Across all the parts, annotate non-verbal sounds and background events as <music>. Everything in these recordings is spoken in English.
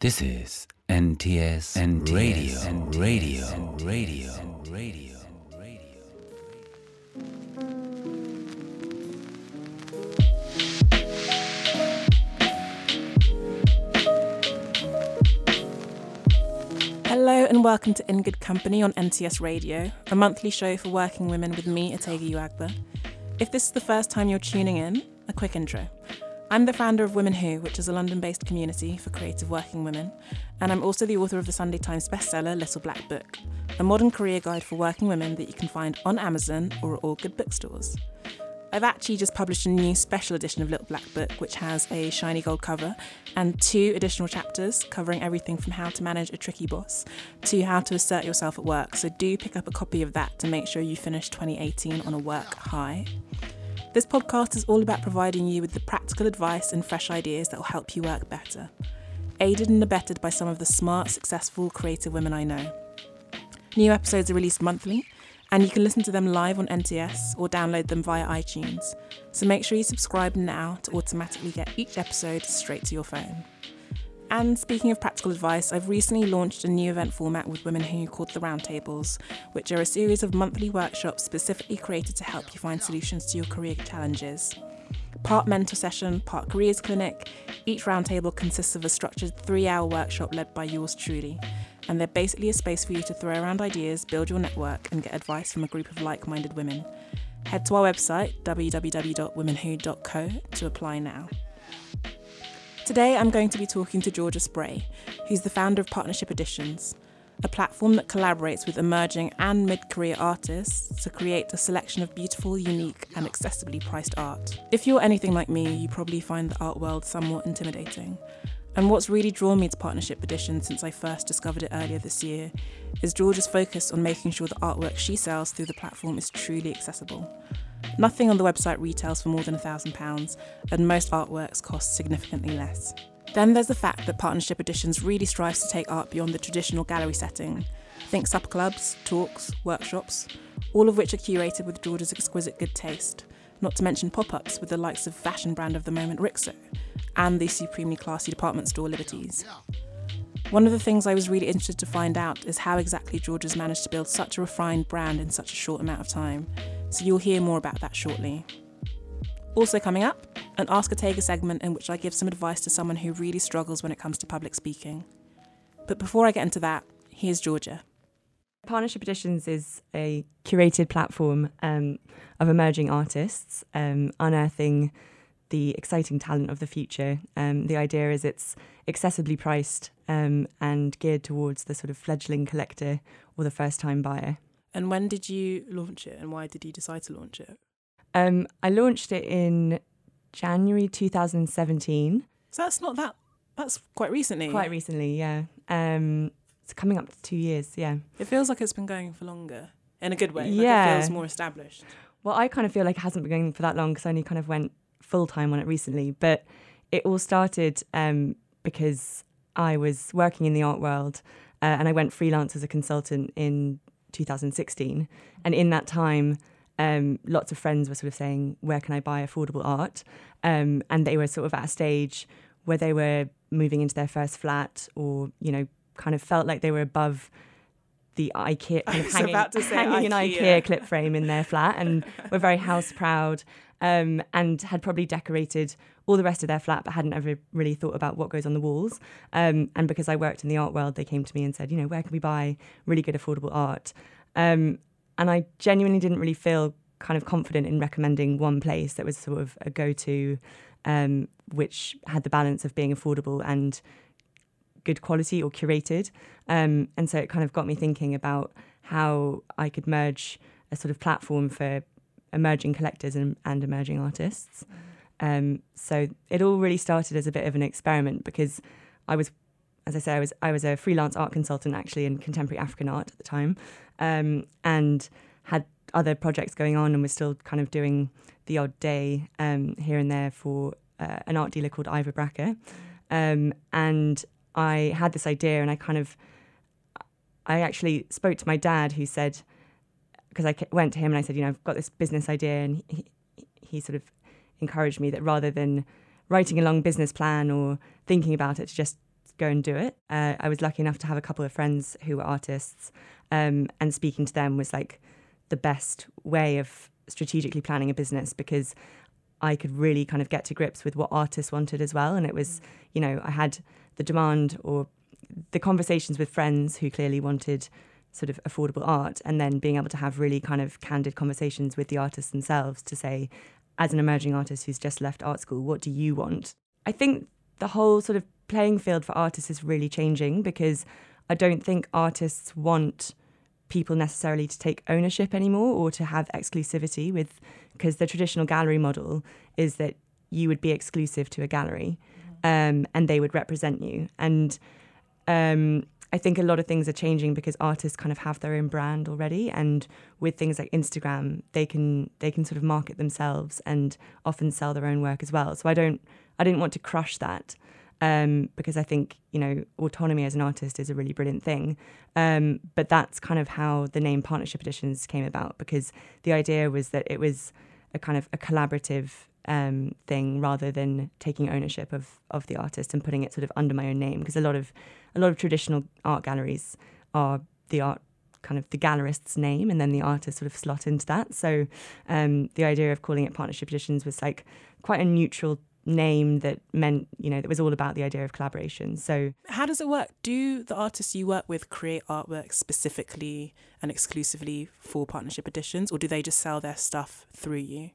This is NTS, NTS Radio, NTS, Radio, NTS, Radio, Radio, Radio. Hello and welcome to In Good Company on NTS Radio, a monthly show for working women with me, Otegha Uwagba. If this is the first time you're tuning in, a quick intro. I'm the founder of Women Who, which is a London based community for creative working women, and I'm also the author of the Sunday Times bestseller Little Black Book, a modern career guide for working women that you can find on Amazon or at all good bookstores. I've actually just published a new special edition of Little Black Book, which has a shiny gold cover and two additional chapters covering everything from how to manage a tricky boss to how to assert yourself at work. So do pick up a copy of that to make sure you finish 2018 on a work high. This podcast is all about providing you with the practical advice and fresh ideas that will help you work better, aided and abetted by some of the smart, successful, creative women I know. New episodes are released monthly, and you can listen to them live on NTS or download them via iTunes. So make sure you subscribe now to automatically get each episode straight to your phone. And speaking of practical advice, I've recently launched a new event format with Women Who called the Roundtables, which are a series of monthly workshops specifically created to help you find solutions to your career challenges. Part mentor session, part careers clinic, each roundtable consists of a structured three hour workshop led by yours truly. And they're basically a space for you to throw around ideas, build your network, and get advice from a group of like minded women. Head to our website, www.womenwho.co, to apply now. Today, I'm going to be talking to Georgia Spray, who's the founder of Partnership Editions, a platform that collaborates with emerging and mid career artists to create a selection of beautiful, unique, and accessibly priced art. If you're anything like me, you probably find the art world somewhat intimidating. And what's really drawn me to Partnership Edition since I first discovered it earlier this year is Georgia's focus on making sure the artwork she sells through the platform is truly accessible. Nothing on the website retails for more than £1,000, and most artworks cost significantly less. Then there's the fact that Partnership Editions really strives to take art beyond the traditional gallery setting. Think supper clubs, talks, workshops, all of which are curated with Georgia's exquisite good taste, not to mention pop ups with the likes of fashion brand of the moment Rixo and the supremely classy department store Liberties. One of the things I was really interested to find out is how exactly Georgia's managed to build such a refined brand in such a short amount of time, so you'll hear more about that shortly. Also, coming up, an Ask Otegha segment in which I give some advice to someone who really struggles when it comes to public speaking. But before I get into that, here's Georgia. Partnership Editions is a curated platform um, of emerging artists, um, unearthing the exciting talent of the future. Um, the idea is it's accessibly priced um, and geared towards the sort of fledgling collector or the first time buyer. And when did you launch it and why did you decide to launch it? Um, I launched it in January 2017. So that's not that, that's quite recently. Quite recently, yeah. Um, it's coming up to two years, yeah. It feels like it's been going for longer in a good way. Like Yeah. It feels more established. Well, I kind of feel like it hasn't been going for that long because I only kind of went full time on it recently. But it all started um, because I was working in the art world uh, and I went freelance as a consultant in 2016. And in that time, um, lots of friends were sort of saying, Where can I buy affordable art? Um, and they were sort of at a stage where they were moving into their first flat or, you know, kind of felt like they were above the IKEA kind of hanging, about to say hanging an IKEA. IKEA clip frame in their flat and were very house proud um, and had probably decorated all the rest of their flat but hadn't ever really thought about what goes on the walls. Um, and because I worked in the art world, they came to me and said, you know, where can we buy really good affordable art? Um, and I genuinely didn't really feel kind of confident in recommending one place that was sort of a go to, um, which had the balance of being affordable and good quality or curated. Um, and so it kind of got me thinking about how I could merge a sort of platform for emerging collectors and, and emerging artists. Um, so it all really started as a bit of an experiment because I was, as I say, I was I was a freelance art consultant actually in contemporary African art at the time, um, and had other projects going on and was still kind of doing the odd day um, here and there for uh, an art dealer called Ivor Braka, um, and I had this idea and I kind of I actually spoke to my dad who said because I went to him and I said you know I've got this business idea and he, he sort of encouraged me that rather than writing a long business plan or thinking about it to just go and do it. Uh, I was lucky enough to have a couple of friends who were artists, um, and speaking to them was like the best way of strategically planning a business because I could really kind of get to grips with what artists wanted as well. And it was, you know, I had the demand or the conversations with friends who clearly wanted sort of affordable art and then being able to have really kind of candid conversations with the artists themselves to say as an emerging artist who's just left art school what do you want? I think the whole sort of playing field for artists is really changing because i don't think artists want people necessarily to take ownership anymore or to have exclusivity with because the traditional gallery model is that you would be exclusive to a gallery um, and they would represent you. And um, I think a lot of things are changing because artists kind of have their own brand already, and with things like Instagram, they can they can sort of market themselves and often sell their own work as well. So I don't I didn't want to crush that um, because I think you know autonomy as an artist is a really brilliant thing. Um, but that's kind of how the name Partnership Editions came about because the idea was that it was a kind of a collaborative um, thing rather than taking ownership of of the artist and putting it sort of under my own name because a lot of a lot of traditional art galleries are the art kind of the gallerist's name and then the artist sort of slot into that. So um, the idea of calling it partnership editions was like quite a neutral name that meant you know that was all about the idea of collaboration. So how does it work? Do the artists you work with create artwork specifically and exclusively for partnership editions or do they just sell their stuff through you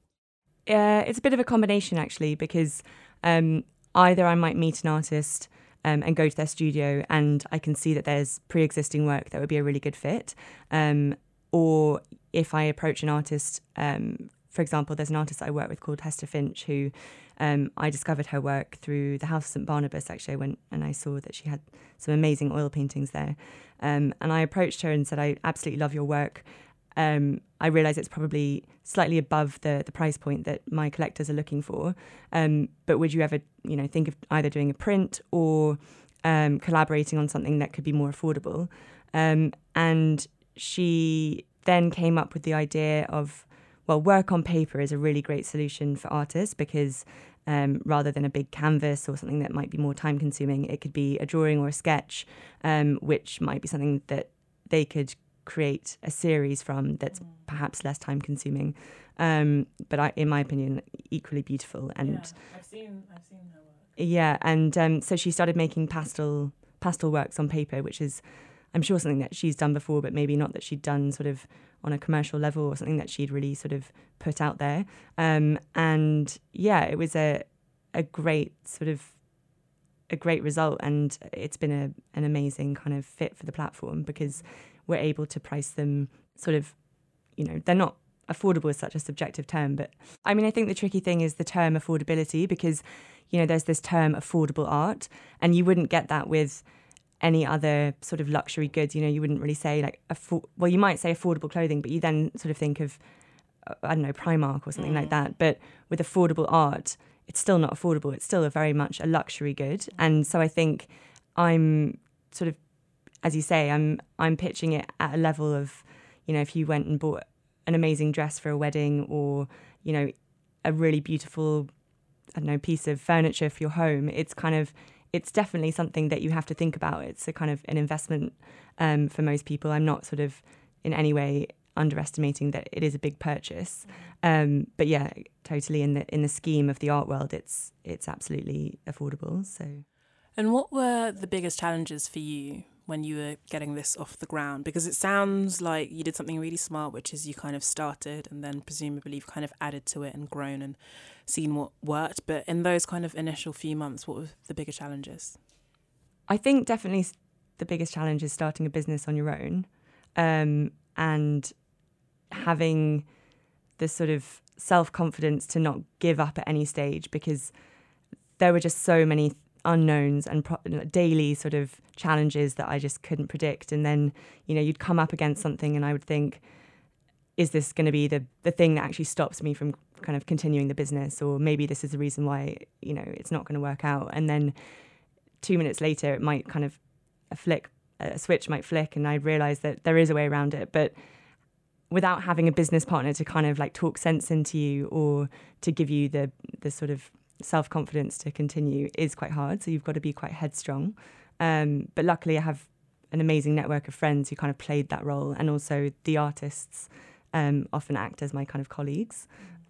uh, it's a bit of a combination actually because um, either i might meet an artist um, and go to their studio and I can see that there's pre existing work that would be a really good fit. Um, or if I approach an artist, um, for example, there's an artist I work with called Hester Finch who um, I discovered her work through the House of St Barnabas. Actually, I went and I saw that she had some amazing oil paintings there, um, and I approached her and said, "I absolutely love your work um, I realise it's probably slightly above the the price point that my collectors are looking for. Um, but would you ever, you know, think of either doing a print or um, collaborating on something that could be more affordable? Um, and she then came up with the idea of, well, work on paper is a really great solution for artists because um, rather than a big canvas or something that might be more time consuming, it could be a drawing or a sketch, um, which might be something that they could create a series from that's mm. perhaps less time consuming, um, but I, in my opinion, equally beautiful. And yeah, I've seen I've seen her work. Yeah, and um, so she started making pastel pastel works on paper, which is I'm sure something that she's done before, but maybe not that she'd done sort of on a commercial level or something that she'd really sort of put out there. Um, and yeah, it was a a great sort of a great result, and it's been a an amazing kind of fit for the platform because we're able to price them sort of, you know, they're not affordable is such a subjective term, but I mean, I think the tricky thing is the term affordability because, you know, there's this term affordable art, and you wouldn't get that with any other sort of luxury goods. You know, you wouldn't really say like, affo- well, you might say affordable clothing, but you then sort of think of, uh, I don't know, Primark or something mm. like that. But with affordable art, it's still not affordable. It's still a very much a luxury good. And so I think I'm sort of as you say, I'm I'm pitching it at a level of, you know, if you went and bought an amazing dress for a wedding or, you know, a really beautiful, I don't know, piece of furniture for your home, it's kind of it's definitely something that you have to think about. It's a kind of an investment um, for most people. I'm not sort of in any way underestimating that it is a big purchase, um, but yeah, totally in the in the scheme of the art world, it's it's absolutely affordable. So, and what were the biggest challenges for you when you were getting this off the ground? Because it sounds like you did something really smart, which is you kind of started and then presumably you've kind of added to it and grown and seen what worked. But in those kind of initial few months, what were the bigger challenges? I think definitely the biggest challenge is starting a business on your own um, and having the sort of self confidence to not give up at any stage because there were just so many unknowns and pro- daily sort of challenges that I just couldn't predict. And then, you know, you'd come up against something and I would think, is this going to be the, the thing that actually stops me from kind of continuing the business? Or maybe this is the reason why, you know, it's not going to work out. And then two minutes later, it might kind of a flick, a switch might flick, and I realize that there is a way around it. But without having a business partner to kind of like talk sense into you or to give you the the sort of self confidence to continue is quite hard. So you've got to be quite headstrong. Um, but luckily, I have an amazing network of friends who kind of played that role, and also the artists um, often act as my kind of colleagues.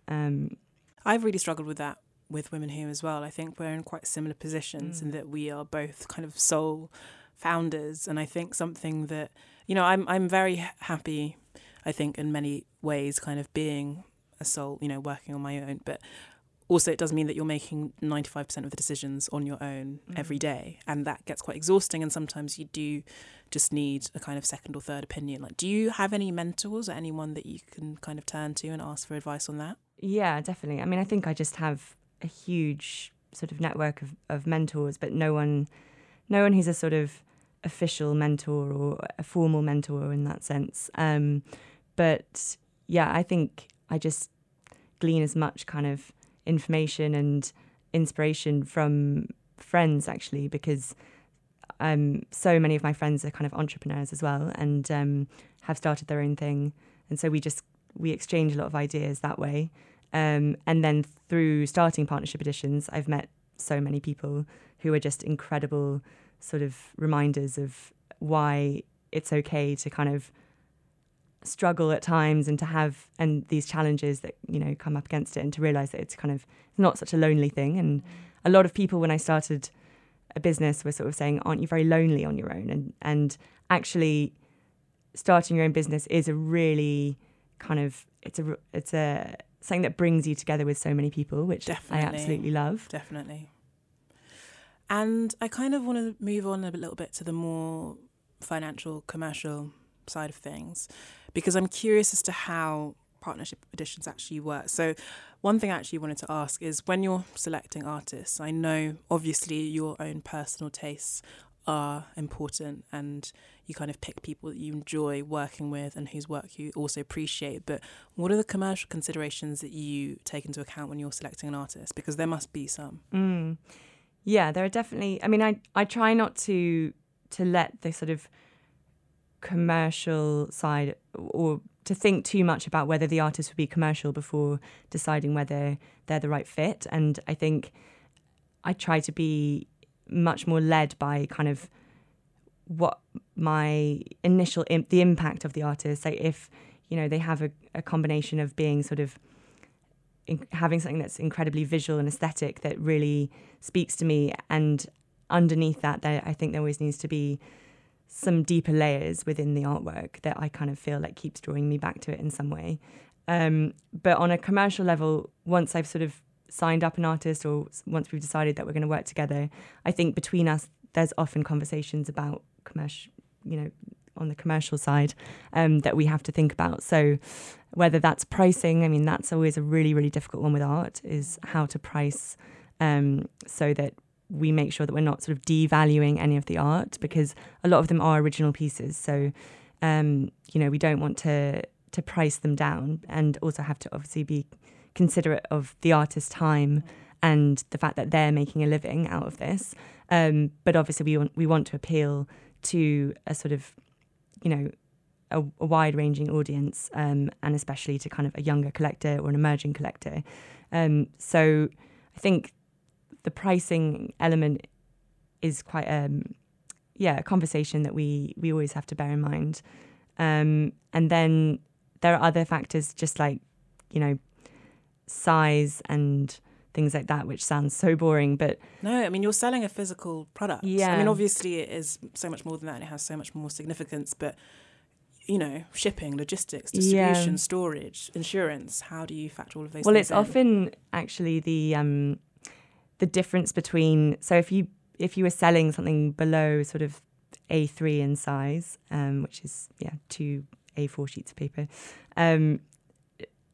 Um, I've really struggled with that with women here as well. I think we're in quite similar positions Mm. in that we are both kind of sole founders, and I think something that you know I'm I'm very happy. I think in many ways, kind of being a sole, you know, working on my own, but also it does mean that you're making 95% of the decisions on your own every day and that gets quite exhausting and sometimes you do just need a kind of second or third opinion like do you have any mentors or anyone that you can kind of turn to and ask for advice on that Yeah, definitely. I mean, I think I just have a huge sort of network of, of mentors, but no one, no one who's a sort of official mentor or a formal mentor in that sense. Um, but yeah, I think I just glean as much kind of information and inspiration from friends actually because um, so many of my friends are kind of entrepreneurs as well and um, have started their own thing, and so we just we exchange a lot of ideas that way. Um, and then through starting partnership editions, I've met so many people who are just incredible sort of reminders of why it's okay to kind of struggle at times and to have and these challenges that you know come up against it and to realize that it's kind of not such a lonely thing and mm. a lot of people when I started a business were sort of saying aren't you very lonely on your own and and actually starting your own business is a really kind of it's a it's a something that brings you together with so many people which Definitely. I absolutely love Definitely. And I kind of want to move on a little bit to the more financial, commercial side of things because I'm curious as to how partnership editions actually work. So, one thing I actually wanted to ask is when you're selecting artists, I know obviously your own personal tastes are important and you kind of pick people that you enjoy working with and whose work you also appreciate. But what are the commercial considerations that you take into account when you're selecting an artist? Because there must be some. Mm. Yeah, there are definitely. I mean, I I try not to to let the sort of commercial side or to think too much about whether the artist would be commercial before deciding whether they're the right fit. And I think I try to be much more led by kind of what my initial the impact of the artist. Like if you know they have a, a combination of being sort of in, having something that's incredibly visual and aesthetic that really speaks to me, and underneath that, there I think there always needs to be some deeper layers within the artwork that I kind of feel like keeps drawing me back to it in some way. Um, but on a commercial level, once I've sort of signed up an artist or once we've decided that we're going to work together, I think between us, there's often conversations about commercial, you know, on the commercial side um, that we have to think about. So whether that's pricing, I mean, that's always a really, really difficult one with art is how to price um, so that we make sure that we're not sort of devaluing any of the art because a lot of them are original pieces. So, um, you know, we don't want to to price them down and also have to obviously be considerate of the artist's time and the fact that they're making a living out of this. Um, but obviously, we want we want to appeal to a sort of, you know, a, a wide ranging audience, um, and especially to kind of a younger collector or an emerging collector. Um, so, I think the pricing element is quite um yeah a conversation that we we always have to bear in mind um and then there are other factors just like you know size and things like that which sounds so boring but No, I mean you're selling a physical product. Yeah, I mean obviously it is so much more than that and it has so much more significance, but you know, shipping, logistics, Yeah. distribution, storage, insurance, how do you factor all of those well it's in? often actually the um the difference between so if you if you were selling something below sort of a3 in size um which is yeah two a4 sheets of paper um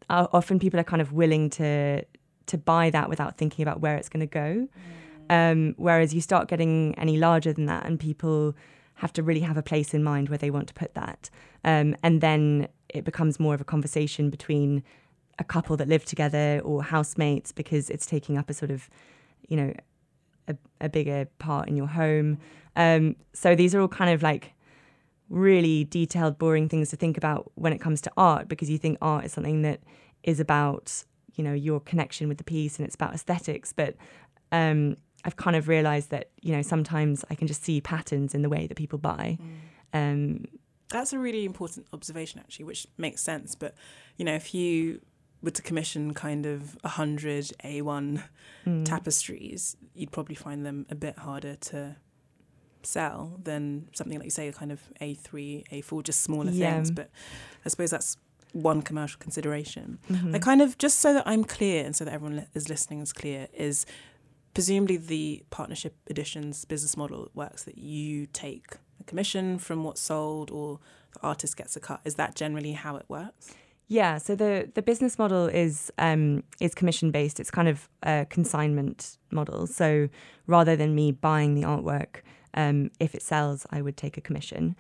often people are kind of willing to to buy that without thinking about where it's going to go um whereas you start getting any larger than that and people have to really have a place in mind where they want to put that um and then it becomes more of a conversation between a couple that live together or housemates because it's taking up a sort of, you know, a, a bigger part in your home. Um, so these are all kind of like really detailed, boring things to think about when it comes to art because you think art is something that is about, you know, your connection with the piece and it's about aesthetics. But um, I've kind of realized that you know sometimes I can just see patterns in the way that people buy. Um, That's a really important observation, actually, which makes sense. But you know, if you to commission kind of a hundred A1 mm, tapestries, you'd probably find them a bit harder to sell than something like you say, a kind of A3, A4, just smaller Yeah. things. But I suppose that's one commercial consideration. mhm. I kind of just so that I'm clear and so that everyone li- is listening is clear is presumably the partnership editions business model works that you take a commission from what's sold or the artist gets a cut. Is that generally how it works? Yeah, so the the business model is um, is commission based. It's kind of a consignment model. So rather than me buying the artwork, um, if it sells, I would take a commission.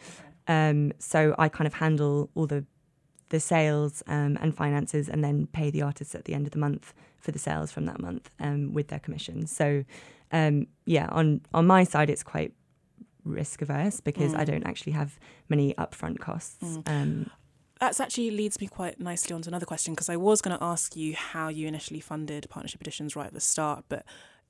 Um, so I kind of handle all the the sales um, and finances, and then pay the artists at the end of the month for the sales from that month um, with their commission. So um, yeah, on on my side, it's quite risk averse because I Mm. don't actually have many upfront costs. Mm. Um, That actually leads me quite nicely on to another question because I was going to ask you how you initially funded partnership editions right at the start, but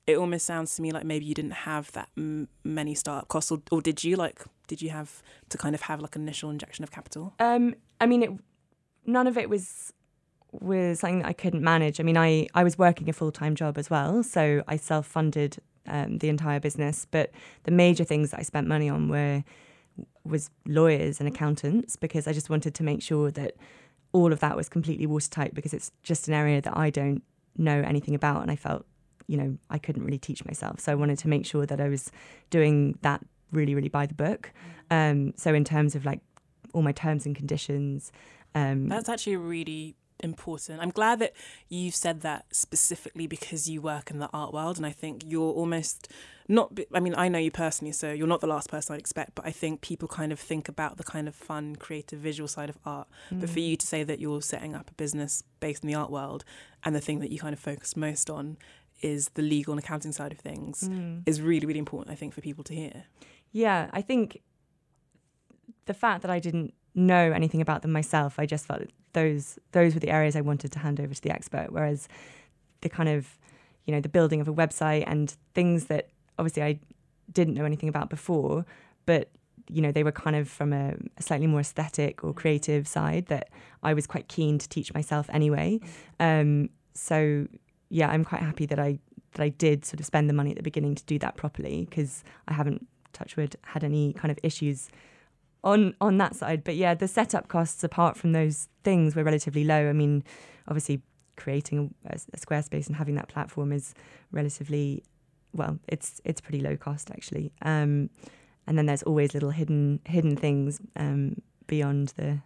it almost sounds to me like maybe you didn't have that m- many startup costs, or, or did you? Like, did you have to kind of have like an initial injection of capital? Um, I mean, it, none of it was was something that I couldn't manage. I mean, I I was working a full time job as well, so I self funded um, the entire business. But the major things that I spent money on were was lawyers and accountants because I just wanted to make sure that all of that was completely watertight because it's just an area that I don't know anything about, and I felt you know I couldn't really teach myself. So I wanted to make sure that I was doing that really, really by the book. Um, so in terms of like all my terms and conditions. Um, That's actually really important. I'm glad that you've said that specifically because you work in the art world, and I think you're almost not. I mean, I know you personally, so you're not the last person I'd expect. But I think people kind of think about the kind of fun, creative, visual side of art. But Mm. for you to say that you're setting up a business based in the art world, and the thing that you kind of focus most on is the legal and accounting side of things, Mm. is really, really important. I think for people to hear. Yeah, I think the fact that I didn't know anything about them myself, I just felt those those were the areas I wanted to hand over to the expert. Whereas the kind of you know the building of a website and things that obviously I didn't know anything about before, but you know they were kind of from a, a slightly more aesthetic or creative side that I was quite keen to teach myself anyway. Um, so yeah, I'm quite happy that I that I did sort of spend the money at the beginning to do that properly because I haven't Touchwood had any kind of issues on on that side. But yeah, the setup costs apart from those things were relatively low. I mean, obviously creating a, a Squarespace and having that platform is relatively well, it's it's pretty low cost actually. Um, and then there's always little hidden hidden things um, beyond the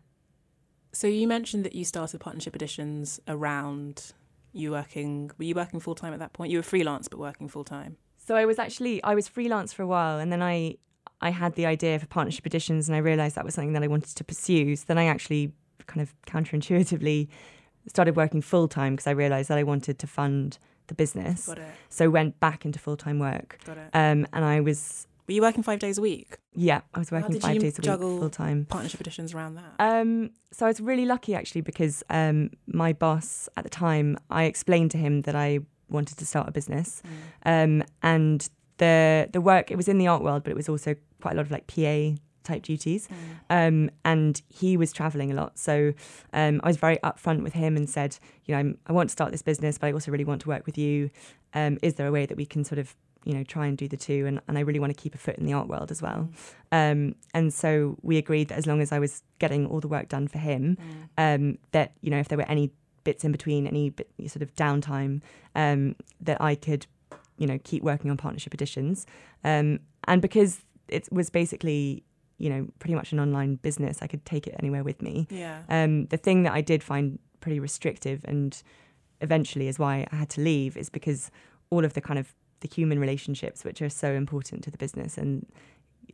So you mentioned that you started partnership editions around you working. Were you working full time at that point? You were freelance, but working full time. So I was actually I was freelance for a while, and then I I had the idea for partnership editions, and I realised that was something that I wanted to pursue. So then I actually kind of counterintuitively started working full time because I realised that I wanted to fund the business. Got it. So went back into full time work, Got it. um, and I was Were you working five days a week? yeah I was working five days a week full time. Partnership editions around that. Um, so I was really lucky actually because um, my boss at the time, I explained to him that I wanted to start a business, um, and the the work it was in the art world, but it was also quite a lot of like PA type duties. Um, and he was traveling a lot, so um, I was very upfront with him and said, you know, I'm, I want to start this business, but I also really want to work with you. Um, is there a way that we can sort of you know try and do the two? And, and i really want to keep a foot in the art world as well. Um, and so we agreed that as long as i was getting all the work done for him um, that you know if there were any bits in between any bit, sort of downtime um, that i could you know keep working on partnership editions um, and because it was basically you know pretty much an online business. I could take it anywhere with me. Yeah. um, the thing that I did find pretty restrictive and eventually is why I had to leave is because all of the kind of the human relationships which are so important to the business and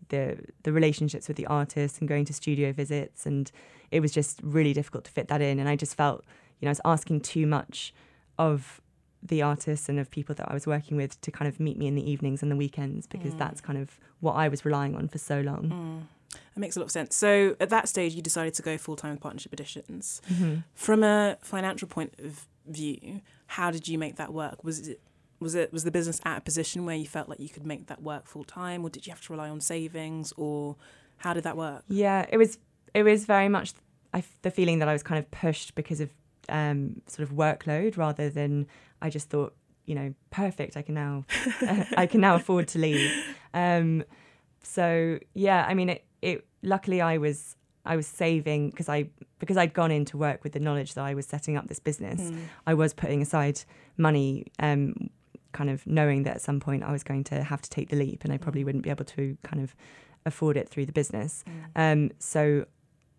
the the relationships with the artists and going to studio visits and it was just really difficult to fit that in. And I just felt you know I was asking too much of the artists and of people that I was working with to kind of meet me in the evenings and the weekends because Mm. that's kind of what I was relying on for so long. Mm. That makes a lot of sense. So at that stage, you decided to go full time with partnership editions. Mhm. From a financial point of view, how did you make that work? Was it was it was the business at a position where you felt like you could make that work full time, or did you have to rely on savings, or how did that work? Yeah, it was it was very much I, the feeling that I was kind of pushed because of um, sort of workload rather than I just thought you know perfect I can now <laughs> I can now afford to leave. Um, so yeah, I mean it, it luckily I was I was saving because I because I'd gone into work with the knowledge that I was setting up this business. Mm. I was putting aside money, um, kind of knowing that at some point I was going to have to take the leap, and I probably Mm. wouldn't be able to kind of afford it through the business. Mm. Um, so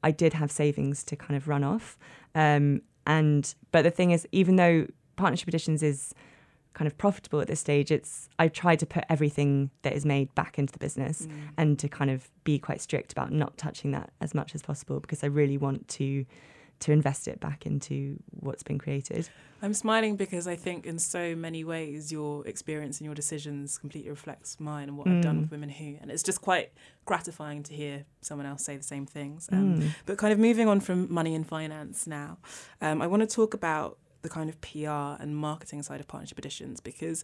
I did have savings to kind of run off. Um, and but the thing is, even though partnership editions is kind of profitable at this stage, it's I tried to put everything that is made back into the business Mm. and to kind of be quite strict about not touching that as much as possible because I really want to to invest it back into what's been created. I'm smiling because I think in so many ways your experience and your decisions completely reflects mine and what I've done Mm. with Women Who, and it's just quite gratifying to hear someone else say the same things. Um, Mm. But kind of moving on from money and finance now, um, I want to talk about the kind of PR and marketing side of partnership editions because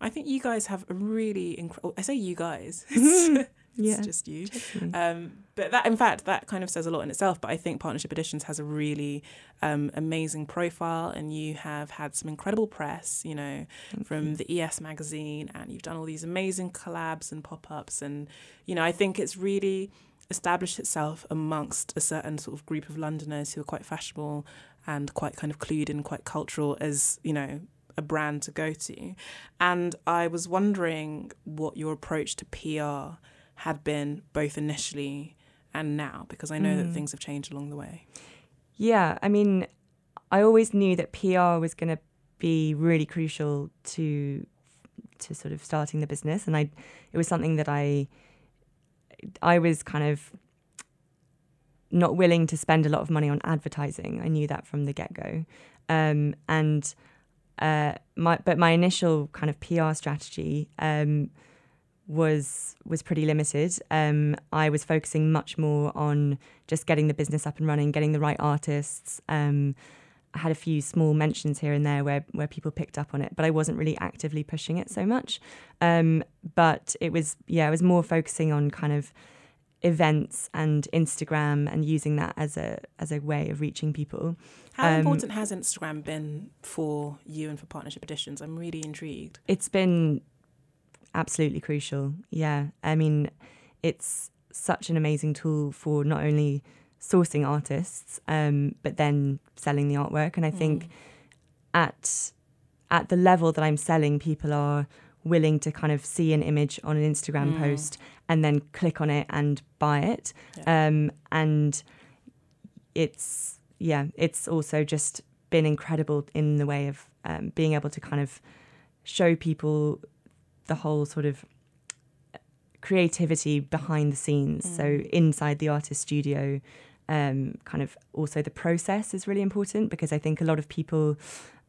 I think you guys have a really incredible. I say you guys. <laughs> it's Yeah. just you. Um, but that, in fact, that kind of says a lot in itself. But I think Partnership Editions has a really um, amazing profile, and you have had some incredible press, you know, Thank from you. the ES magazine, and you've done all these amazing collabs and pop ups. And, you know, I think it's really established itself amongst a certain sort of group of Londoners who are quite fashionable and quite kind of clued in, quite cultural as, you know, a brand to go to. And I was wondering what your approach to PR had been both initially and now, because I know that Mm. things have changed along the way. Yeah, I mean, I always knew that PR was going to be really crucial to to sort of starting the business, and I it was something that I I was kind of not willing to spend a lot of money on advertising. I knew that from the get go, um, and uh, my but my initial kind of PR strategy. Um, was was pretty limited. Um, I was focusing much more on just getting the business up and running, getting the right artists. Um, I had a few small mentions here and there where where people picked up on it, but I wasn't really actively pushing it so much. Um, but it was yeah, I was more focusing on kind of events and Instagram and using that as a as a way of reaching people. How Um, important has Instagram been for you and for Partnership Editions? I'm really intrigued. It's been absolutely crucial. Yeah. I mean, it's such an amazing tool for not only sourcing artists, um, but then selling the artwork. And I think Mm. at at the level that I'm selling, people are willing to kind of see an image on an Instagram Mm. post and then click on it and buy it. Yeah. Um, and it's yeah, it's also just been incredible in the way of um, being able to kind of show people the whole sort of creativity behind the scenes. So Mm. inside the artist studio, um, kind of also the process is really important because I think a lot of people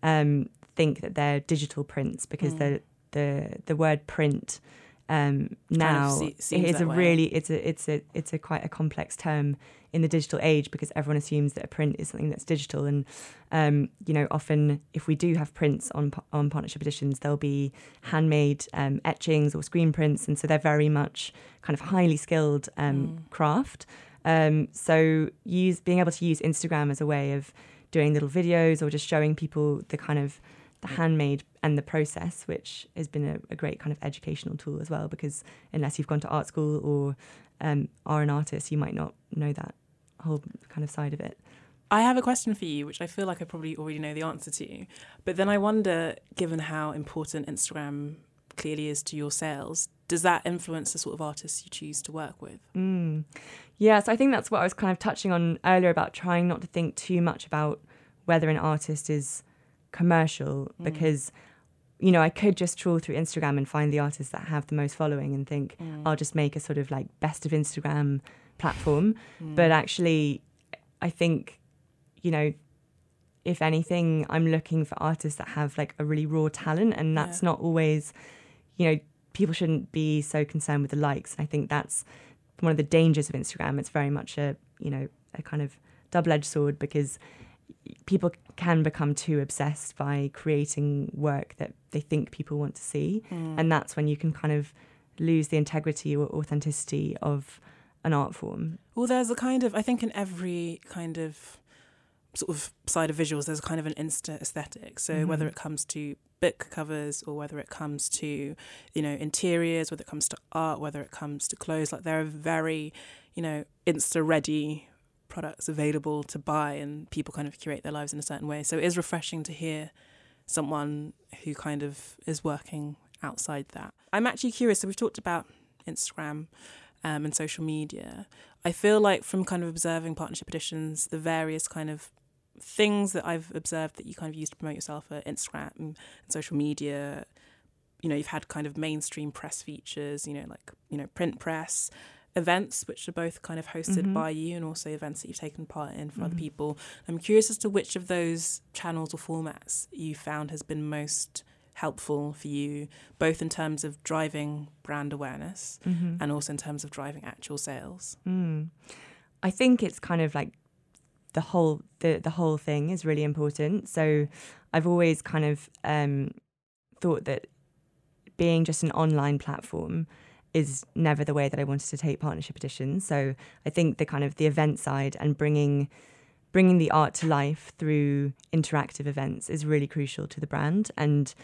um, think that they're digital prints because Mm. the the the word print um, now seems is a way. really it's a it's a it's a quite a complex term in the digital age because everyone assumes that a print is something that's digital and um, you know often if we do have prints on on partnership editions there'll be handmade um, etchings or screen prints and so they're very much kind of highly skilled um, Mm. craft um, so use being able to use Instagram as a way of doing little videos or just showing people the kind of the handmade and the process, which has been a, a great kind of educational tool as well. Because unless you've gone to art school or um, are an artist, you might not know that whole kind of side of it. I have a question for you, which I feel like I probably already know the answer to. But then I wonder, given how important Instagram clearly is to your sales, does that influence the sort of artists you choose to work with? Mm. Yeah, so I think that's what I was kind of touching on earlier about trying not to think too much about whether an artist is commercial Mm. because you know I could just trawl through Instagram and find the artists that have the most following and think Mm. I'll just make a sort of like best of Instagram platform Mm. but actually I think you know if anything I'm looking for artists that have like a really raw talent and that's Yeah. not always you know people shouldn't be so concerned with the likes I think that's one of the dangers of Instagram it's very much a you know a kind of double-edged sword because people can become too obsessed by creating work that they think people want to see, Mm. and that's when you can kind of lose the integrity or authenticity of an art form. Well, there's a kind of, I think in every kind of sort of side of visuals, there's kind of an instant aesthetic. So Mhm. whether it comes to book covers or whether it comes to, you know, interiors, whether it comes to art, whether it comes to clothes, like there are very, you know, insta ready products available to buy and people kind of curate their lives in a certain way. So it is refreshing to hear someone who kind of is working outside that. I'm actually curious. So we've talked about Instagram um, and social media. I feel like from kind of observing partnership editions, the various kind of things that I've observed that you kind of use to promote yourself are Instagram and social media. You know, you've had kind of mainstream press features, you know, like, you know, print press, events, which are both kind of hosted Mhm. by you and also events that you've taken part in for other Mhm. people. I'm curious as to which of those channels or formats you found has been most helpful for you, both in terms of driving brand awareness Mm-hmm. and also in terms of driving actual sales. Mm. I think it's kind of like the whole the the whole thing is really important. So I've always kind of um, thought that being just an online platform is never the way that I wanted to take partnership editions. So I think the kind of the event side and bringing bringing the art to life through interactive events is really crucial to the brand and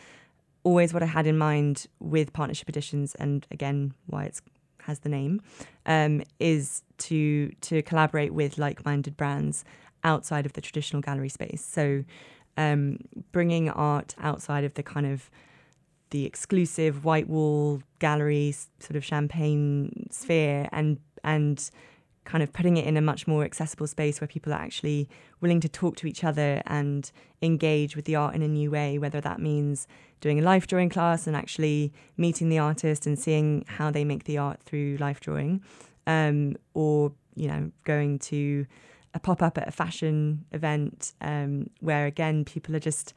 always what I had in mind with partnership editions and again why it's has the name um, is to to collaborate with like-minded brands outside of the traditional gallery space. So um, bringing art outside of the kind of the exclusive white wall gallery sort of champagne sphere and and kind of putting it in a much more accessible space where people are actually willing to talk to each other and engage with the art in a new way whether that means doing a life drawing class and actually meeting the artist and seeing how they make the art through life drawing um, or you know going to a pop-up at a fashion event um, where again people are just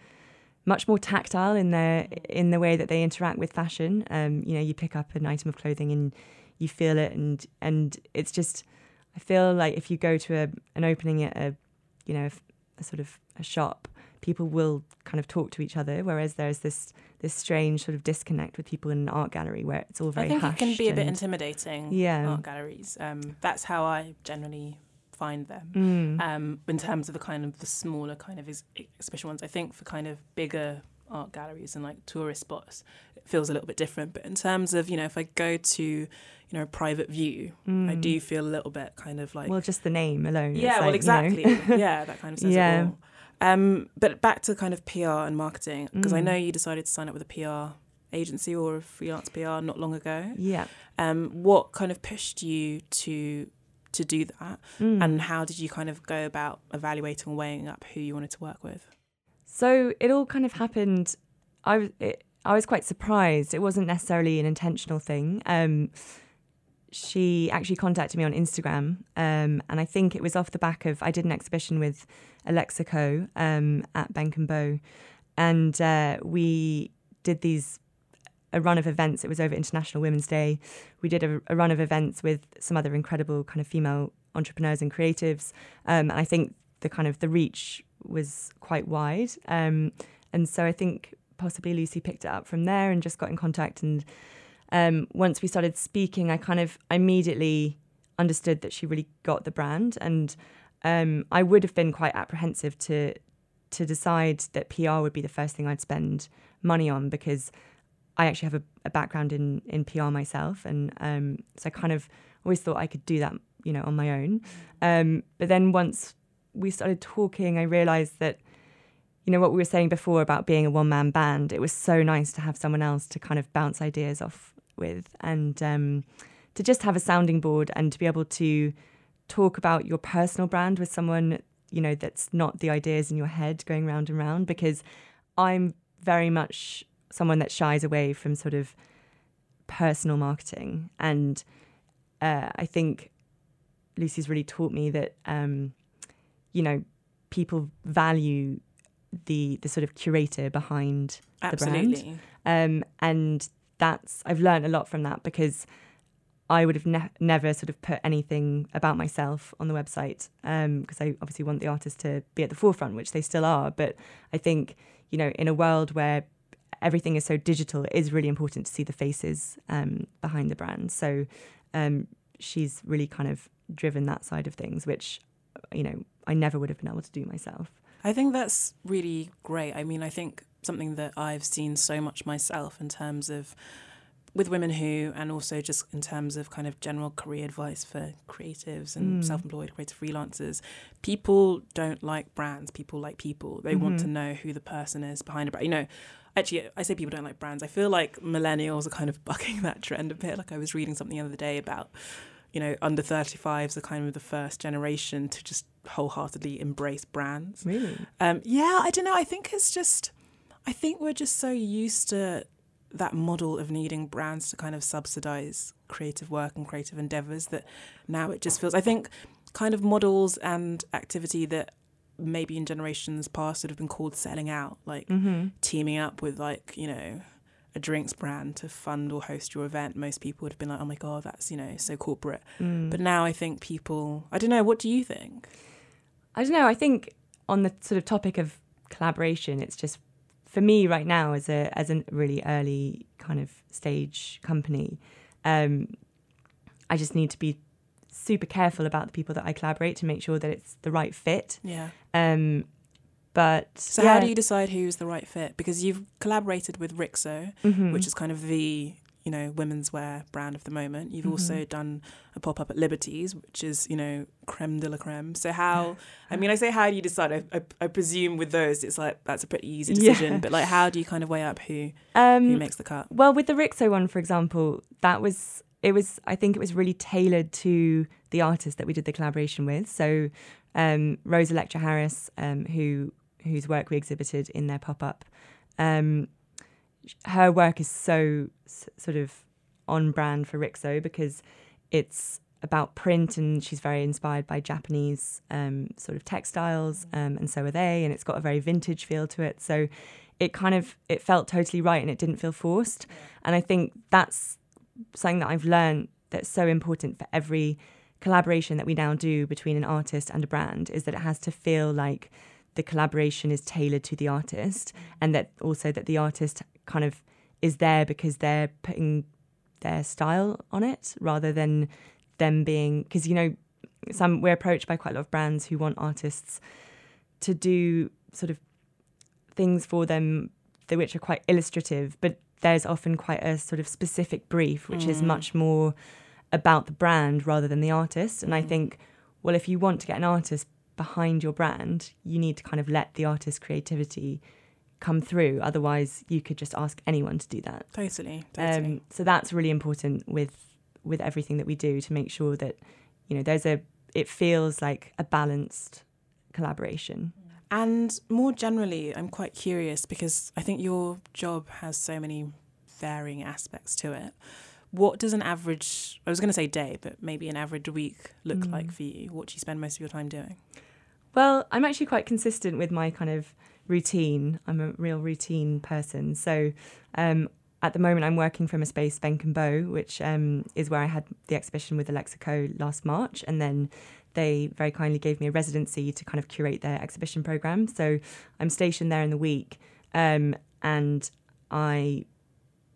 much more tactile in their in the way that they interact with fashion um, you know you pick up an item of clothing and you feel it and and it's just I feel like if you go to a, an opening at a you know a sort of a shop people will kind of talk to each other whereas there's this this strange sort of disconnect with people in an art gallery where it's all very I think it can be a bit intimidating. Yeah. art galleries. Um, that's how I generally find them. Mm. Um, in terms of the kind of the smaller kind of ex- exhibition ones, I think for kind of bigger art galleries and like tourist spots, it feels a little bit different. But in terms of you know, if I go to you know a private view, I Mm. do feel a little bit kind of like well just the name alone yeah, well, like, you know. exactly. <laughs> yeah, that kind of says Yeah. it all. Um, but back to kind of PR and marketing, because I Mm. know you decided to sign up with a PR agency or a freelance PR not long ago. yeah Um, what kind of pushed you to to do that, Mm. and how did you kind of go about evaluating and weighing up who you wanted to work with? So it all kind of happened. I was it, I was quite surprised. It wasn't necessarily an intentional thing. Um, she actually contacted me on Instagram, um, and I think it was off the back of I did an exhibition with Alexa Co um, at Bank and Bow, and uh, we did these a run of events. It was over International Women's Day. We did a, a run of events with some other incredible kind of female entrepreneurs and creatives, um, and I think the kind of the reach was quite wide. Um, and so I think possibly Lucy picked it up from there and just got in contact. And um, once we started speaking, I kind of immediately understood that she really got the brand. And um, I would have been quite apprehensive to to decide that PR would be the first thing I'd spend money on because I actually have a, a background in in PR myself, and um, so I kind of always thought I could do that, you know, on my own. Um, but then once we started talking, I realized that, you know, what we were saying before about being a one man band, it was so nice to have someone else to kind of bounce ideas off with and um, to just have a sounding board and to be able to talk about your personal brand with someone, you know, that's not the ideas in your head going round and round because I'm very much someone that shies away from sort of personal marketing. And uh, I think Lucy's really taught me that, um, you know, people value the the sort of curator behind the brand. Um, and that's I've learned a lot from that because I would have ne- never sort of put anything about myself on the website because um, I obviously want the artist to be at the forefront, which they still are. But I think, you know, in a world where everything is so digital, it is really important to see the faces um, behind the brand. So um, she's really kind of driven that side of things, which, you know, I never would have been able to do myself. I think that's really great. I mean, I think something that I've seen so much myself in terms of with women who, and also just in terms of kind of general career advice for creatives and mm. self employed creative freelancers, people don't like brands. People like people. They mm-hmm. want to know who the person is behind a brand. You know, actually, I say people don't like brands. I feel like millennials are kind of <laughs> bucking that trend a bit. Like I was reading something the other day about, you know, under 35s are kind of the first generation to just wholeheartedly embrace brands. Really? Um, yeah, I don't know. I think it's just, I think we're just so used to that model of needing brands to kind of subsidize creative work and creative endeavors that now it just feels I think kind of models and activity that maybe in generations past would have been called selling out like mm-hmm. teaming up with like you know a drinks brand to fund or host your event most people would have been like oh my god that's you know so corporate mm. but now i think people i don't know what do you think i don't know i think on the sort of topic of collaboration it's just for me right now as a as a really early kind of stage company, um, I just need to be super careful about the people that I collaborate to make sure that it's the right fit. Yeah. Um, but so yeah. how do you decide who's the right fit? Because you've collaborated with Rixo, mm-hmm. which is kind of the you know, women's wear brand of the moment. You've mm-hmm. also done a pop up at Liberties, which is, you know, creme de la creme. So, how, I mean, I say, how do you decide? I, I, I presume with those, it's like that's a pretty easy decision, yeah. but like, how do you kind of weigh up who, um, who makes the cut? Well, with the Rixo one, for example, that was, it was, I think it was really tailored to the artist that we did the collaboration with. So, um, Rose Electra Harris, um, who, whose work we exhibited in their pop up, um, her work is so s- sort of on brand for Rixo because it's about print and she's very inspired by Japanese um, sort of textiles um, and so are they and it's got a very vintage feel to it. So it kind of it felt totally right and it didn't feel forced. And I think that's something that I've learned that's so important for every collaboration that we now do between an artist and a brand is that it has to feel like the collaboration is tailored to the artist and that also that the artist kind of is there because they're putting their style on it rather than them being because you know some we're approached by quite a lot of brands who want artists to do sort of things for them which are quite illustrative but there's often quite a sort of specific brief which mm. is much more about the brand rather than the artist and mm. i think well if you want to get an artist behind your brand you need to kind of let the artist's creativity come through. Otherwise, you could just ask anyone to do that. Totally. totally. Um, so that's really important with with everything that we do to make sure that you know there's a it feels like a balanced collaboration. And more generally, I'm quite curious because I think your job has so many varying aspects to it. What does an average, I was going to say day, but maybe an average week look mm. like for you? What do you spend most of your time doing? Well, I'm actually quite consistent with my kind of routine. I'm a real routine person. So um, at the moment, I'm working from a space, Benck and Bow, which um, is where I had the exhibition with Alexa Coe last March. And then they very kindly gave me a residency to kind of curate their exhibition program. So I'm stationed there in the week. Um, and I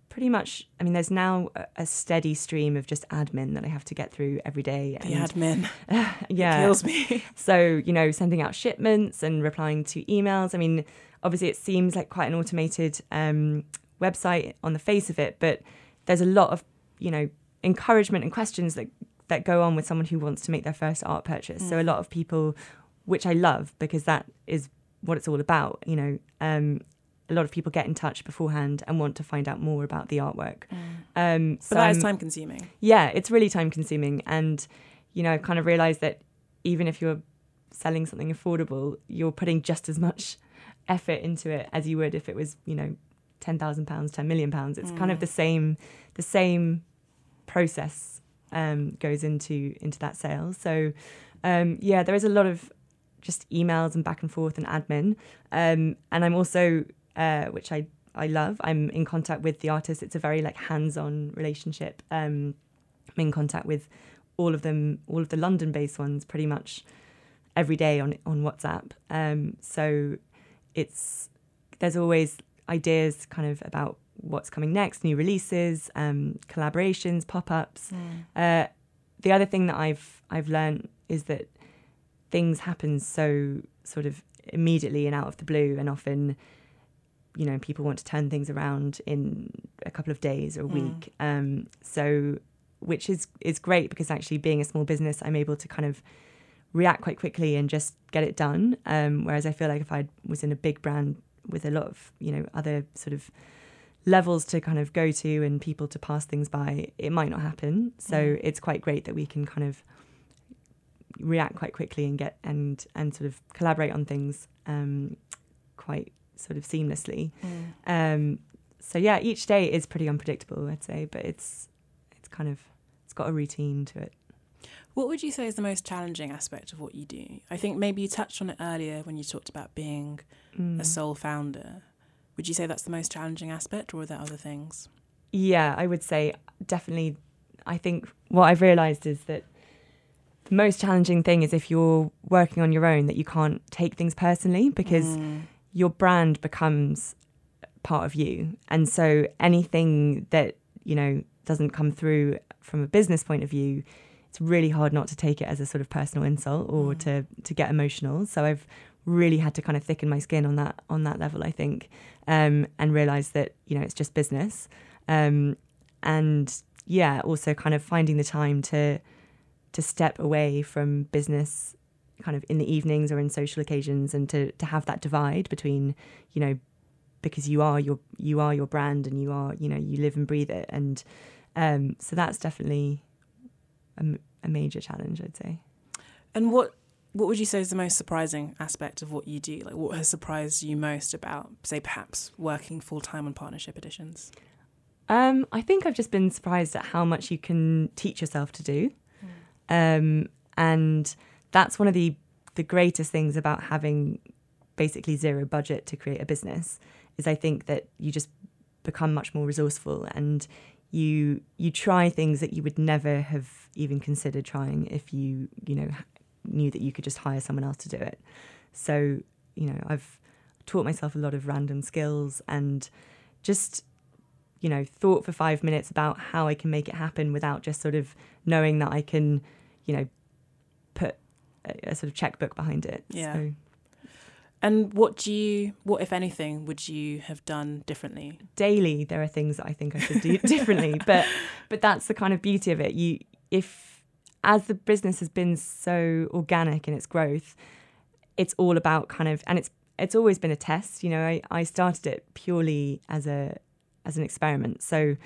pretty much, I mean, there's now a steady stream of just admin that I have to get through every day. The admin. Uh, <laughs> yeah. It kills me. <laughs> so, you know, sending out shipments and replying to emails. I mean, obviously, it seems like quite an automated um, website on the face of it, but there's a lot of, you know, encouragement and questions that, that go on with someone who wants to make their first art purchase. Mm. So, a lot of people, which I love because that is what it's all about, you know, um, a lot of people get in touch beforehand and want to find out more about the artwork. Mm. Um, so but that is time consuming. Yeah, it's really time consuming. And, you know, I've kind of realized that even if you're selling something affordable, you're putting just as much effort into it as you would if it was, you know, ten thousand pounds, ten million pounds. It's mm. kind of mm. the same the same process um, goes into into that sale. So um, yeah, there is a lot of just emails and back and forth and admin. Um, and I'm also uh, which I I love. I'm in contact with the artist. It's a very like hands-on relationship. Um, I'm in contact with all of them, all of the London-based ones, pretty much every day on on WhatsApp. Um, so it's there's always ideas kind of about what's coming next, new releases, um, collaborations, pop-ups. Uh, the other thing that I've I've learned is that things happen so sort of immediately and out of the blue, and often, you know, people want to turn things around in a couple of days or a week. Um, so, which is is great because actually being a small business, I'm able to kind of react quite quickly and just get it done. Um, whereas I feel like if I was in a big brand with a lot of you know other sort of levels to kind of go to and people to pass things by, it might not happen. So Mm. it's quite great that we can kind of react quite quickly and get and and sort of collaborate on things um, quite sort of seamlessly. Um, so yeah, each day is pretty unpredictable, I'd say, but it's it's kind of it's got a routine to it. What would you say is the most challenging aspect of what you do? I think maybe you touched on it earlier when you talked about being Mm. a sole founder. Would you say that's the most challenging aspect, or are there other things? Yeah, I would say definitely. I think what I've realised is that the most challenging thing is if you're working on your own that you can't take things personally because Mm. your brand becomes part of you, and so anything that you know doesn't come through from a business point of view, it's really hard not to take it as a sort of personal insult or Mm. to to get emotional. So I've really had to kind of thicken my skin on that on that level, I think, um, and realize that you know it's just business, um, and yeah, also kind of finding the time to to step away from business, kind of in the evenings or in social occasions, and to to have that divide between you know because you are your you are your brand and you are you know you live and breathe it, and um, so that's definitely a major challenge, I'd say. And what what would you say is the most surprising aspect of what you do? Like, what has surprised you most about, say, perhaps working full time on partnership editions? Um, I think I've just been surprised at how much you can teach yourself to do, um, and that's one of the the greatest things about having basically zero budget to create a business. Is I think that you just become much more resourceful and you you try things that you would never have even considered trying if you you know knew that you could just hire someone else to do it. So you know I've taught myself a lot of random skills and just you know, thought for five minutes about how I can make it happen without just sort of knowing that I can, you know, put a, a sort of checkbook behind it. Yeah. So And what do you, what if anything, would you have done differently? daily there are things that I think I should do <laughs> differently. But but that's the kind of beauty of it. You if as the business has been so organic in its growth, it's all about kind of and it's it's always been a test. You know, I, I started it purely as a as an experiment. So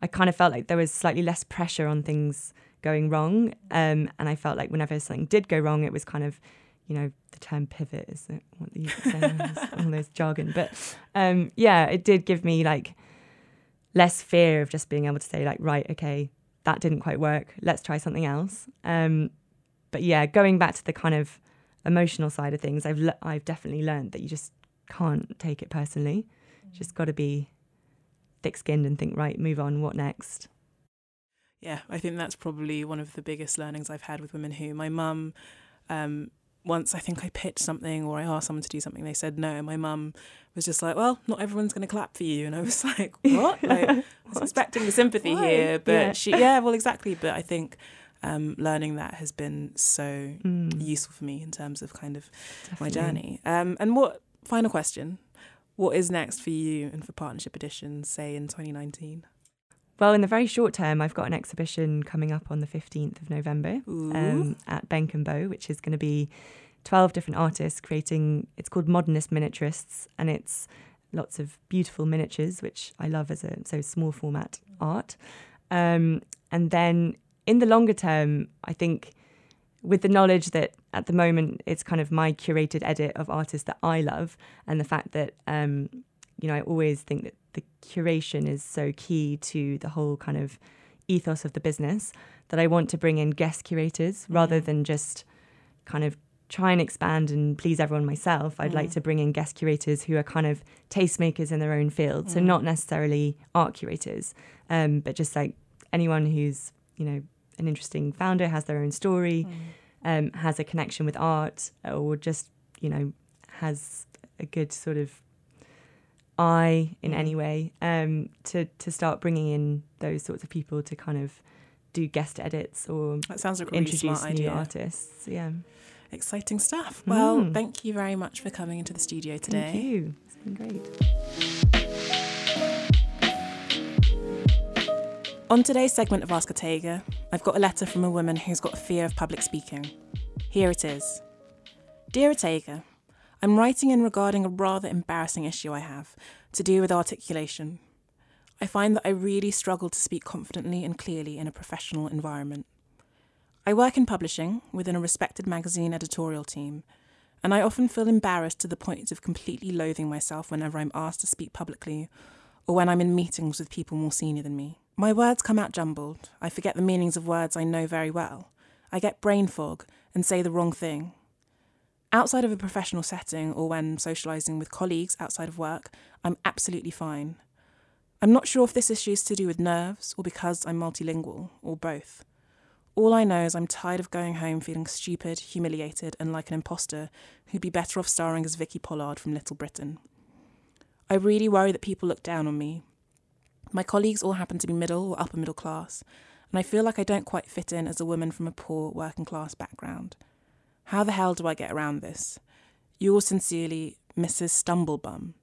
I kind of felt like there was slightly less pressure on things going wrong. Um, and I felt like whenever something did go wrong, it was kind of, you know, the term pivot is <laughs> all those jargon. But um, yeah, it did give me like less fear of just being able to say like, right, okay, that didn't quite work. Let's try something else. Um, but yeah, going back to the kind of emotional side of things, I've le- I've definitely learned that you just can't take it personally. Just got to be thick-skinned and think, right, move on. What next? Yeah, I think that's probably one of the biggest learnings I've had with Women Who. My mum, um, once I think I pitched something or I asked someone to do something, they said no. My mum was just like, well, not everyone's going to clap for you. And I was <laughs> like, what? <laughs> Like, I was expecting the sympathy Why? here. But Yeah. she, yeah, well, exactly. But I think um, learning that has been so Mm, useful for me in terms of kind of my journey. Um, and what, final question, what is next for you and for Partnership Editions, say in 2019? Well, in the very short term, I've got an exhibition coming up on the 15th of November um, at Benk and Bow, which is going to be 12 different artists creating, it's called Modernist Miniaturists, and it's lots of beautiful miniatures, which I love as a so small format art. Um, and then in the longer term, I think with the knowledge that at the moment it's kind of my curated edit of artists that I love, and the fact that um, you know I always think that the curation is so key to the whole kind of ethos of the business that I want to bring in guest curators rather Mhm. than just kind of try and expand and please everyone myself. I'd like to bring in guest curators who are kind of tastemakers in their own field. So not necessarily art curators, um, but just like anyone who's you know, an interesting founder, has their own story, Mm. um, has a connection with art, or just, you know, has a good sort of eye in Mm. any way, um, to, to start bringing in those sorts of people to kind of do guest edits or That sounds like a really introduce smart new idea. artists. Yeah. Exciting stuff. Well, Mm. thank you very much for coming into the studio today. Thank you. It's been great. On today's segment of Ask Otegha, I've got a letter from a woman who's got a fear of public speaking. Here it is Dear Otegha, I'm writing in regarding a rather embarrassing issue I have to do with articulation. I find that I really struggle to speak confidently and clearly in a professional environment. I work in publishing within a respected magazine editorial team, and I often feel embarrassed to the point of completely loathing myself whenever I'm asked to speak publicly or when I'm in meetings with people more senior than me. My words come out jumbled. I forget the meanings of words I know very well. I get brain fog and say the wrong thing. Outside of a professional setting or when socialising with colleagues outside of work, I'm absolutely fine. I'm not sure if this issue is to do with nerves or because I'm multilingual or both. All I know is I'm tired of going home feeling stupid, humiliated, and like an imposter who'd be better off starring as Vicky Pollard from Little Britain. I really worry that people look down on me. My colleagues all happen to be middle or upper middle class, and I feel like I don't quite fit in as a woman from a poor working class background. How the hell do I get around this? Yours sincerely, Mrs. Stumblebum.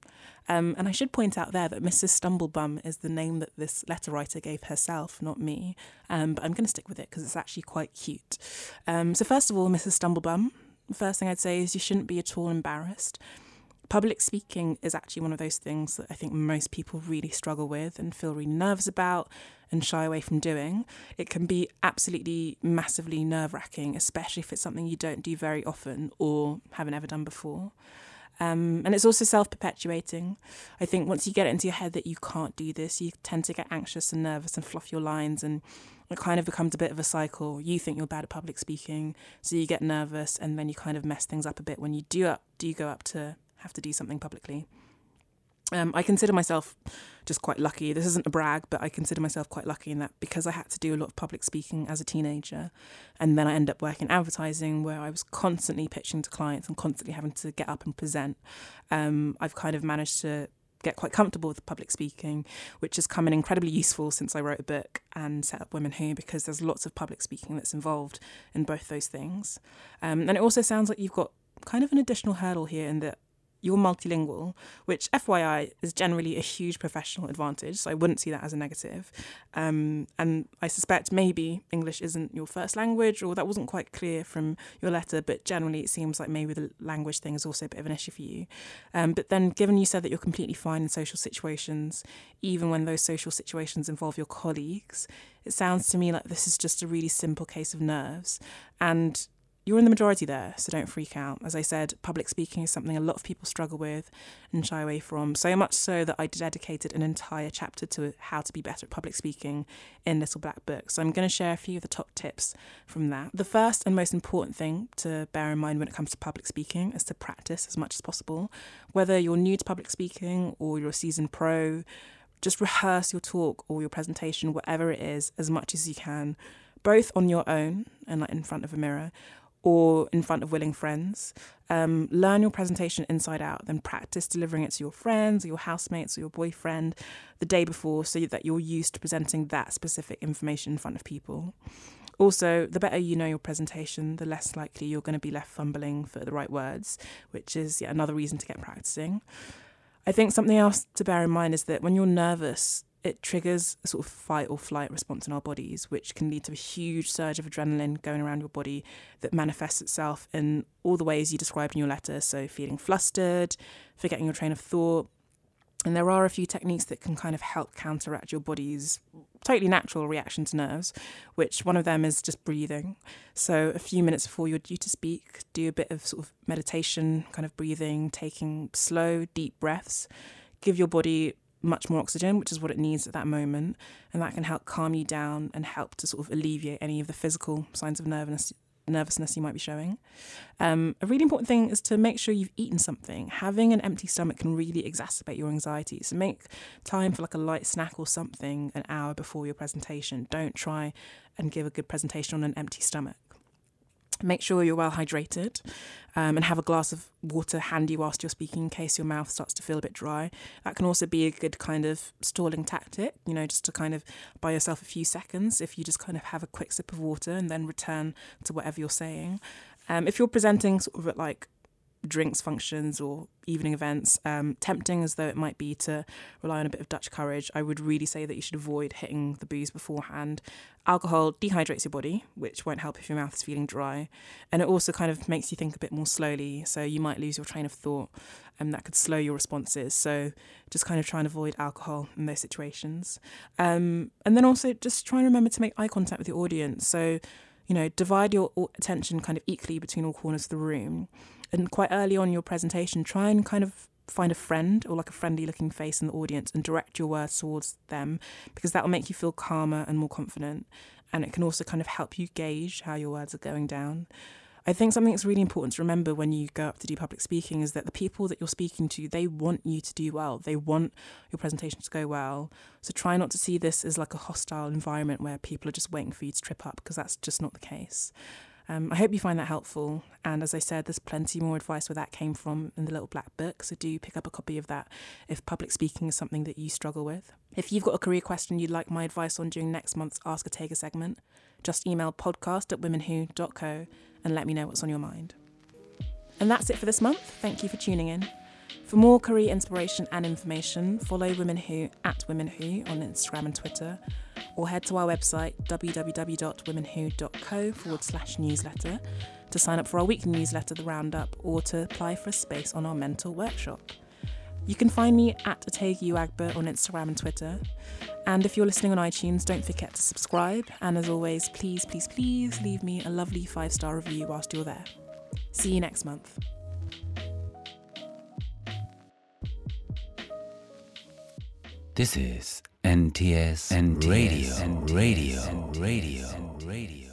Um, and I should point out there that Mrs. Stumblebum is the name that this letter writer gave herself, not me. Um, but I'm going to stick with it because it's actually quite cute. Um, so, first of all, Mrs. Stumblebum, the first thing I'd say is you shouldn't be at all embarrassed. Public speaking is actually one of those things that I think most people really struggle with and feel really nervous about and shy away from doing. It can be absolutely massively nerve wracking, especially if it's something you don't do very often or haven't ever done before. Um, and it's also self perpetuating. I think once you get it into your head that you can't do this, you tend to get anxious and nervous and fluff your lines, and it kind of becomes a bit of a cycle. You think you're bad at public speaking, so you get nervous, and then you kind of mess things up a bit when you do up do go up to have to do something publicly. Um, I consider myself just quite lucky. This isn't a brag, but I consider myself quite lucky in that because I had to do a lot of public speaking as a teenager, and then I ended up working in advertising where I was constantly pitching to clients and constantly having to get up and present. Um, I've kind of managed to get quite comfortable with public speaking, which has come in incredibly useful since I wrote a book and set up Women Who, because there's lots of public speaking that's involved in both those things. Um, and it also sounds like you've got kind of an additional hurdle here in that you're multilingual, which FYI is generally a huge professional advantage. So I wouldn't see that as a negative. Um, and I suspect maybe English isn't your first language, or that wasn't quite clear from your letter, but generally it seems like maybe the language thing is also a bit of an issue for you. Um, but then, given you said that you're completely fine in social situations, even when those social situations involve your colleagues, it sounds to me like this is just a really simple case of nerves. And you're in the majority there, so don't freak out. As I said, public speaking is something a lot of people struggle with and shy away from, so much so that I dedicated an entire chapter to how to be better at public speaking in Little Black Book. So I'm going to share a few of the top tips from that. The first and most important thing to bear in mind when it comes to public speaking is to practice as much as possible. Whether you're new to public speaking or you're a seasoned pro, just rehearse your talk or your presentation, whatever it is, as much as you can, both on your own and like in front of a mirror or in front of willing friends. Um, learn your presentation inside out, then practice delivering it to your friends or your housemates or your boyfriend the day before so that you're used to presenting that specific information in front of people. Also, the better you know your presentation, the less likely you're going to be left fumbling for the right words, which is yet another reason to get practicing. I think something else to bear in mind is that when you're nervous, it triggers a sort of fight or flight response in our bodies, which can lead to a huge surge of adrenaline going around your body that manifests itself in all the ways you described in your letter. So, feeling flustered, forgetting your train of thought. And there are a few techniques that can kind of help counteract your body's totally natural reaction to nerves, which one of them is just breathing. So, a few minutes before you're due to speak, do a bit of sort of meditation, kind of breathing, taking slow, deep breaths. Give your body much more oxygen, which is what it needs at that moment. And that can help calm you down and help to sort of alleviate any of the physical signs of nervousness nervousness you might be showing. Um, a really important thing is to make sure you've eaten something. Having an empty stomach can really exacerbate your anxiety. So make time for like a light snack or something an hour before your presentation. Don't try and give a good presentation on an empty stomach. Make sure you're well hydrated um, and have a glass of water handy whilst you're speaking in case your mouth starts to feel a bit dry. That can also be a good kind of stalling tactic, you know, just to kind of buy yourself a few seconds if you just kind of have a quick sip of water and then return to whatever you're saying. Um, if you're presenting sort of at like drinks functions or evening events, um, tempting as though it might be to rely on a bit of Dutch courage, I would really say that you should avoid hitting the booze beforehand. Alcohol dehydrates your body, which won't help if your mouth is feeling dry. And it also kind of makes you think a bit more slowly, so you might lose your train of thought, and that could slow your responses. So just kind of try and avoid alcohol in those situations. Um, and then also just try and remember to make eye contact with your audience. So you know, divide your attention kind of equally between all corners of the room and quite early on your presentation, try and kind of find a friend or like a friendly looking face in the audience and direct your words towards them because that will make you feel calmer and more confident. And it can also kind of help you gauge how your words are going down. I think something that's really important to remember when you go up to do public speaking is that the people that you're speaking to, they want you to do well. They want your presentation to go well. So try not to see this as like a hostile environment where people are just waiting for you to trip up because that's just not the case. Um, I hope you find that helpful. And as I said, there's plenty more advice where that came from in the little black book. So do pick up a copy of that if public speaking is something that you struggle with. If you've got a career question you'd like my advice on during next month's Ask Otegha segment, just email podcast at womenwho.co and let me know what's on your mind. And that's it for this month. Thank you for tuning in. For more career inspiration and information, follow Women Who at Women Who on Instagram and Twitter or head to our website www.womenwho.co forward slash newsletter to sign up for our weekly newsletter, The Roundup, or to apply for a space on our mental workshop. You can find me at Otegha Uwagba on Instagram and Twitter. And if you're listening on iTunes, don't forget to subscribe. And as always, please, please, please leave me a lovely five star review whilst you're there. See you next month. This is NTS, NTS Radio, Radio, Radio, Radio, Radio.